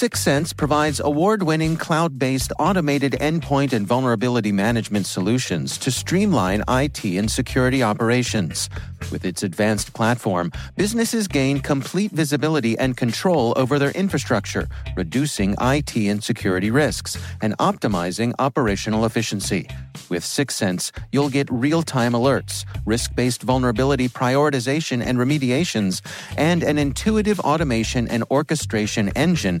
Syxsense provides award winning cloud based automated endpoint and vulnerability management solutions to streamline IT and security operations. With its advanced platform, businesses gain complete visibility and control over their infrastructure, reducing IT and security risks, and optimizing operational efficiency. With Syxsense, you'll get real time alerts, risk based vulnerability prioritization and remediations, and an intuitive automation and orchestration engine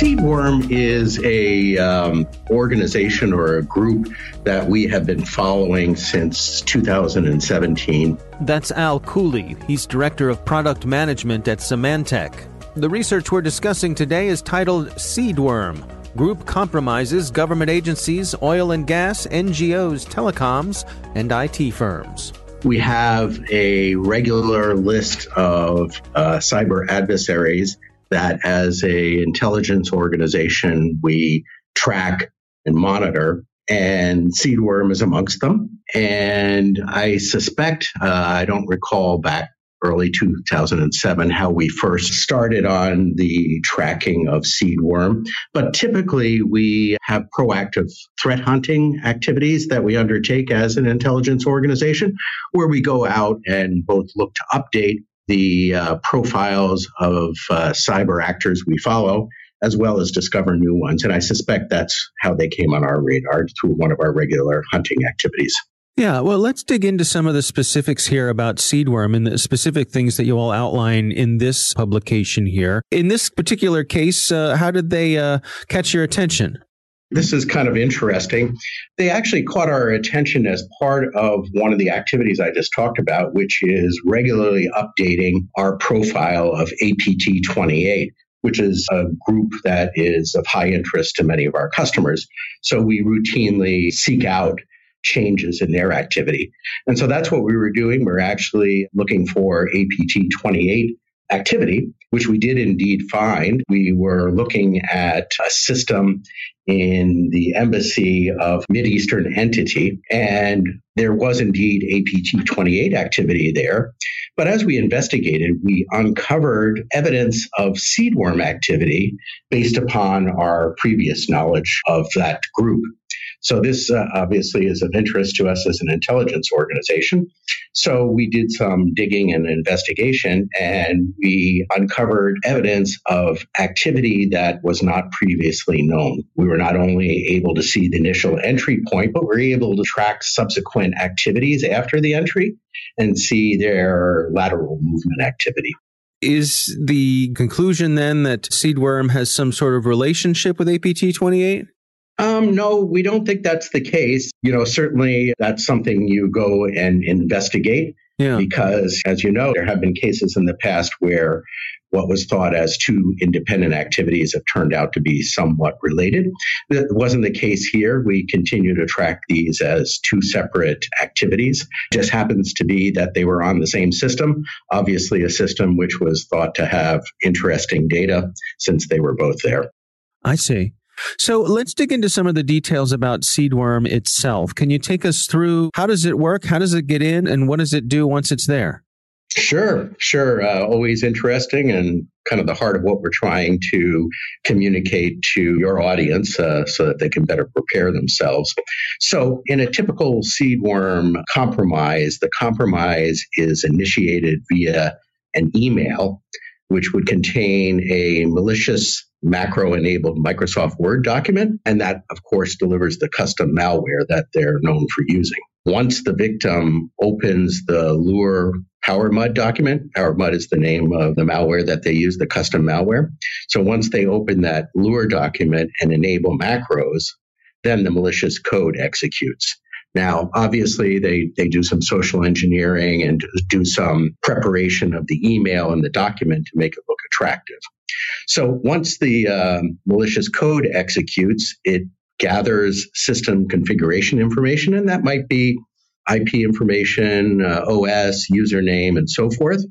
Seedworm is a um, organization or a group that we have been following since 2017. That's Al Cooley. He's director of product management at Symantec. The research we're discussing today is titled Seedworm. Group compromises government agencies, oil and gas, NGOs, telecoms, and IT firms. We have a regular list of uh, cyber adversaries that as a intelligence organization we track and monitor and seedworm is amongst them. And i suspect uh, i don't recall back early 2007 how we first started on the tracking of seedworm but typically we have proactive threat hunting activities that we undertake as an intelligence organization where we go out and both look to update the uh, profiles of uh, cyber actors we follow, as well as discover new ones. And I suspect that's how they came on our radar through one of our regular hunting activities. Yeah, well, let's dig into some of the specifics here about seedworm and the specific things that you all outline in this publication here. In this particular case, uh, how did they uh, catch your attention? This is kind of interesting. They actually caught our attention as part of one of the activities I just talked about, which is regularly updating our profile of APT 28 which is a group that is of high interest to many of our customers. So we routinely seek out changes in their activity. And so that's what we were doing. We're actually looking for APT 28 activity, which we did indeed find. We were looking at a system in the embassy of Mideastern entity, and there was indeed APT 28 activity there. But as we investigated, we uncovered evidence of seedworm activity based upon our previous knowledge of that group. So this uh, obviously is of interest to us as an intelligence organization. So we did some digging and investigation and we uncovered evidence of activity that was not previously known. We were not only able to see the initial entry point, but we we're able to track subsequent activities after the entry and see their lateral movement activity. Is the conclusion then that Seedworm has some sort of relationship with APT 28? Um, no, we don't think that's the case. You know, certainly that's something you go and investigate. Yeah. Because, as you know, there have been cases in the past where what was thought as two independent activities have turned out to be somewhat related. That wasn't the case here. We continue to track these as two separate activities. It just happens to be that they were on the same system, obviously, a system which was thought to have interesting data since they were both there. I see. So let's dig into some of the details about Seedworm itself. Can you take us through how does it work? How does it get in? And what does it do once it's there? Sure, sure. Uh, always interesting and kind of the heart of what we're trying to communicate to your audience uh, so that they can better prepare themselves. So, in a typical seedworm compromise, the compromise is initiated via an email, which would contain a malicious macro enabled Microsoft Word document. And that, of course, delivers the custom malware that they're known for using. Once the victim opens the Lure PowerMud document, PowerMud is the name of the malware that they use, the custom malware. So once they open that Lure document and enable macros, then the malicious code executes. Now, obviously, they, they do some social engineering and do some preparation of the email and the document to make it look attractive. So once the um, malicious code executes, it gathers system configuration information, and that might be IP information, uh, OS, username, and so forth,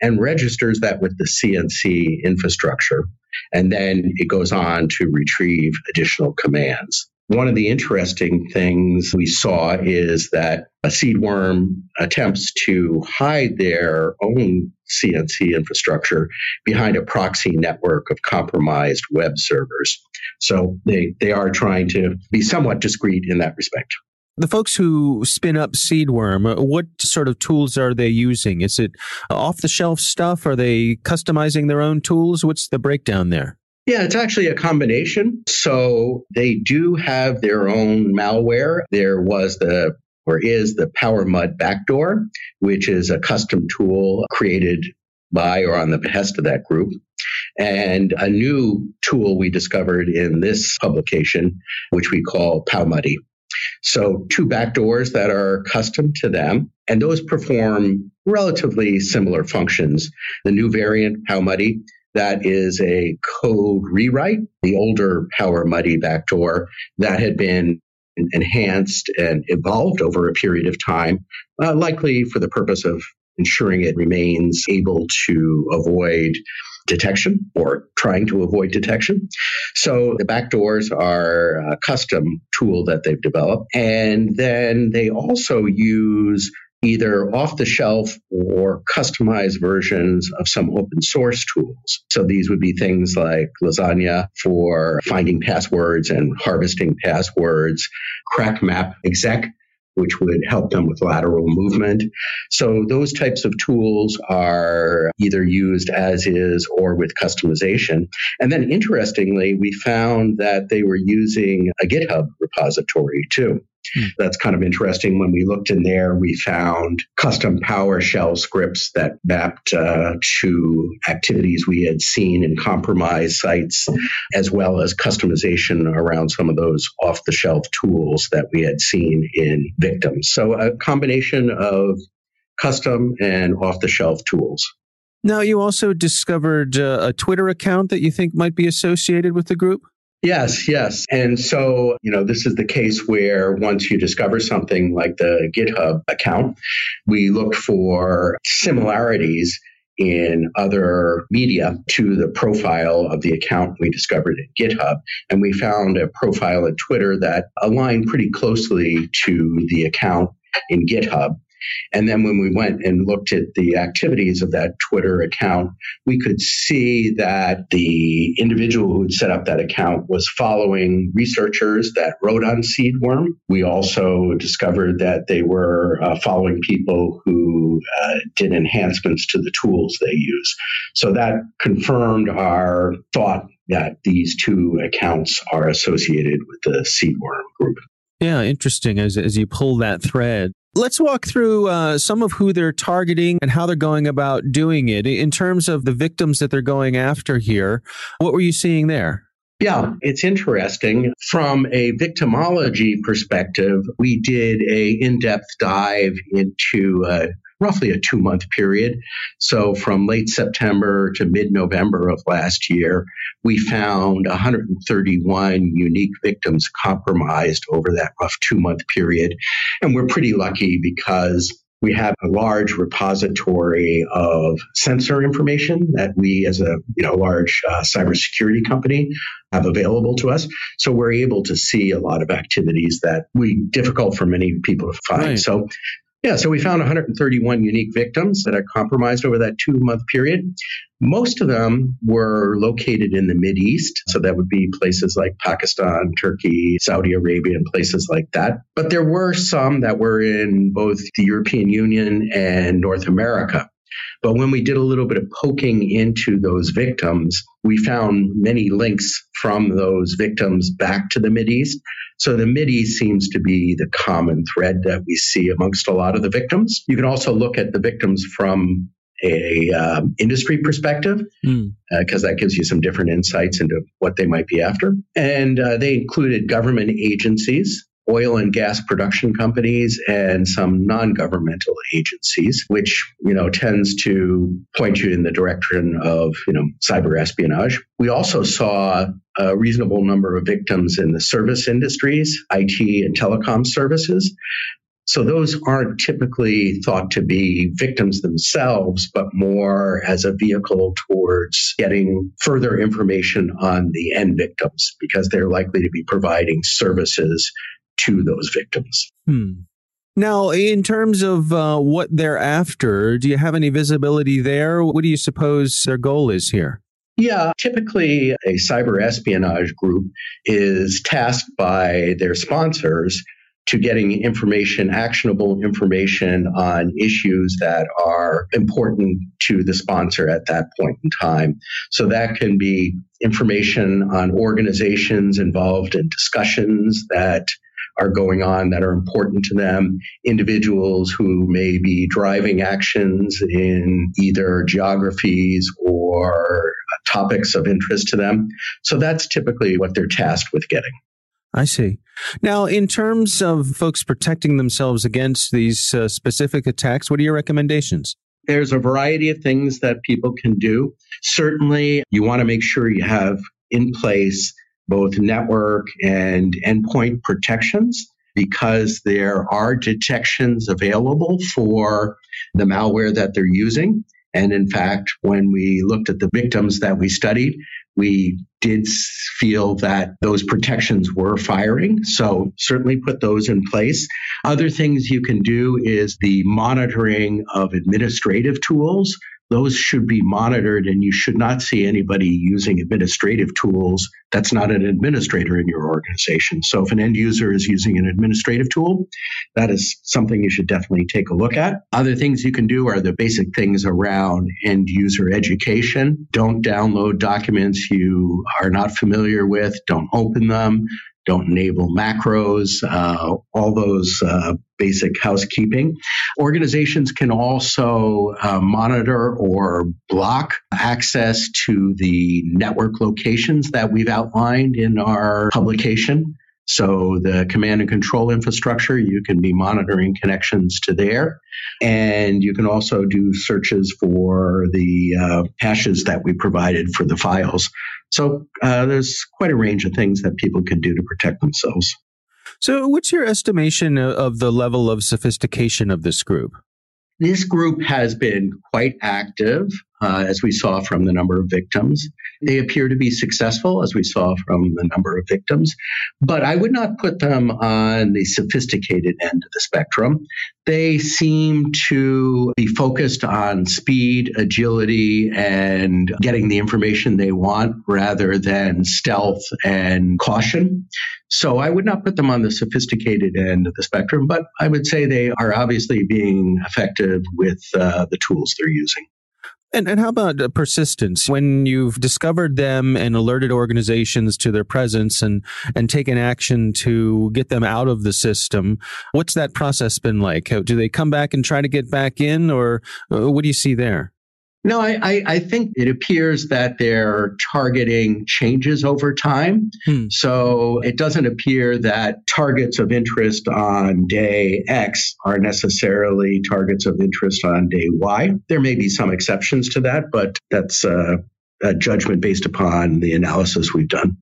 and registers that with the CNC infrastructure. And then it goes on to retrieve additional commands. One of the interesting things we saw is that a seedworm attempts to hide their own CNC infrastructure behind a proxy network of compromised web servers. So they, they are trying to be somewhat discreet in that respect. The folks who spin up Seedworm, what sort of tools are they using? Is it off the shelf stuff? Are they customizing their own tools? What's the breakdown there? Yeah, it's actually a combination. So they do have their own malware. There was the or is the PowerMud backdoor, which is a custom tool created by or on the behest of that group. And a new tool we discovered in this publication, which we call Powemuddy. So two backdoors that are custom to them, and those perform relatively similar functions. The new variant, Powemuddy, that is a code rewrite. The older Power PowerMuddy backdoor that had been enhanced and evolved over a period of time, uh, likely for the purpose of ensuring it remains able to avoid detection or trying to avoid detection. So the backdoors are a custom tool that they've developed. And then they also use either off the shelf or customized versions of some open source tools. So these would be things like LaZagne for finding passwords and harvesting passwords, CrackMap exec which would help them with lateral movement. So those types of tools are either used as is or with customization. And then interestingly, we found that they were using a GitHub repository too. Hmm. That's kind of interesting. When we looked in there, we found custom PowerShell scripts that mapped uh, to activities we had seen in compromised sites, as well as customization around some of those off the shelf tools that we had seen in victims. So a combination of custom and off the shelf tools. Now, you also discovered uh, a Twitter account that you think might be associated with the group? Yes, yes. And so, you know, this is the case where once you discover something like the GitHub account, we look for similarities in other media to the profile of the account we discovered at GitHub. And we found a profile at Twitter that aligned pretty closely to the account in GitHub. And then when we went and looked at the activities of that Twitter account, we could see that the individual who had set up that account was following researchers that wrote on seedworm. We also discovered that they were uh, following people who uh, did enhancements to the tools they use. So that confirmed our thought that these two accounts are associated with the seedworm group. Yeah, interesting as, as you pull that thread. Let's walk through uh, some of who they're targeting and how they're going about doing it. In terms of the victims that they're going after here, what were you seeing there? Yeah, it's interesting. From a victimology perspective, we did a in-depth dive into uh, roughly a two month period. So from late September to mid November of last year, we found 131 unique victims compromised over that rough two month period. And we're pretty lucky because we have a large repository of sensor information that we, as a you know large uh, cybersecurity company, have available to us. So we're able to see a lot of activities that we difficult for many people to find. Right. So yeah, so we found 131 unique victims that are compromised over that two month period. Most of them were located in the Mid East. So that would be places like Pakistan, Turkey, Saudi Arabia, and places like that. But there were some that were in both the European Union and North America. But when we did a little bit of poking into those victims, we found many links from those victims back to the Mid East. So the East seems to be the common thread that we see amongst a lot of the victims. You can also look at the victims from a um, industry perspective because mm. uh, that gives you some different insights into what they might be after. And uh, they included government agencies oil and gas production companies and some non-governmental agencies, which, you know, tends to point you in the direction of, you know, cyber espionage. We also saw a reasonable number of victims in the service industries, IT and telecom services. So those aren't typically thought to be victims themselves, but more as a vehicle towards getting further information on the end victims because they're likely to be providing services to those victims. Hmm. Now, in terms of uh, what they're after, do you have any visibility there? What do you suppose their goal is here? Yeah, typically a cyber espionage group is tasked by their sponsors to getting information, actionable information on issues that are important to the sponsor at that point in time. So that can be information on organizations involved in discussions that are going on that are important to them, individuals who may be driving actions in either geographies or topics of interest to them. So that's typically what they're tasked with getting. I see. Now, in terms of folks protecting themselves against these uh, specific attacks, what are your recommendations? There's a variety of things that people can do. Certainly, you want to make sure you have in place both network and endpoint protections because there are detections available for the malware that they're using. And in fact, when we looked at the victims that we studied, we did feel that those protections were firing. So certainly put those in place. Other things you can do is the monitoring of administrative tools those should be monitored and you should not see anybody using administrative tools that's not an administrator in your organization. So if an end user is using an administrative tool, that is something you should definitely take a look at. Other things you can do are the basic things around end user education. Don't download documents you are not familiar with. Don't open them don't enable macros, uh, all those uh, basic housekeeping. Organizations can also uh, monitor or block access to the network locations that we've outlined in our publication. So the command and control infrastructure, you can be monitoring connections to there. And you can also do searches for the uh, hashes that we provided for the files. So uh, there's quite a range of things that people can do to protect themselves. So, what's your estimation of the level of sophistication of this group? This group has been quite active uh, as we saw from the number of victims. They appear to be successful, as we saw from the number of victims, but I would not put them on the sophisticated end of the spectrum. They seem to be focused on speed, agility, and getting the information they want rather than stealth and caution. So I would not put them on the sophisticated end of the spectrum, but I would say they are obviously being effective with uh, the tools they're using. And, and how about uh, persistence? When you've discovered them and alerted organizations to their presence and, and taken action to get them out of the system, what's that process been like? Do they come back and try to get back in, or uh, what do you see there? No, I, I, I, think it appears that they're targeting changes over time. Hmm. So it doesn't appear that targets of interest on day X are necessarily targets of interest on day Y. There may be some exceptions to that, but that's a judgment based upon the analysis we've done.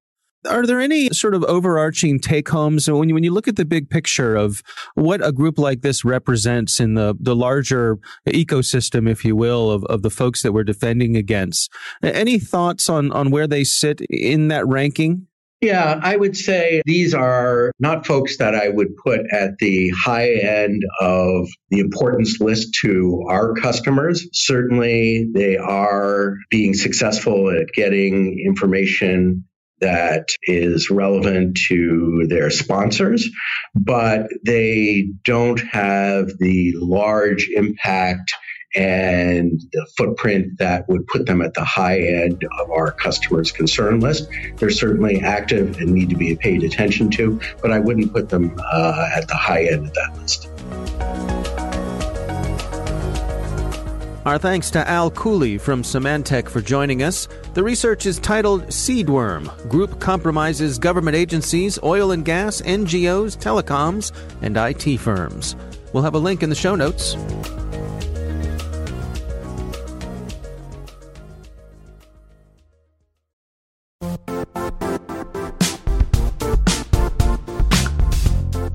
Are there any sort of overarching take homes when you, when you look at the big picture of what a group like this represents in the, the larger ecosystem, if you will, of, of the folks that we're defending against? Any thoughts on, on where they sit in that ranking? Yeah, I would say these are not folks that I would put at the high end of the importance list to our customers. Certainly, they are being successful at getting information that is relevant to their sponsors, but they don't have the large impact and the footprint that would put them at the high end of our customers' concern list. They're certainly active and need to be paid attention to, but I wouldn't put them uh, at the high end of that list. Our thanks to Al Cooley from Symantec for joining us. The research is titled Seedworm Group Compromises Government Agencies, Oil and Gas, NGOs, Telecoms, and IT Firms. We'll have a link in the show notes.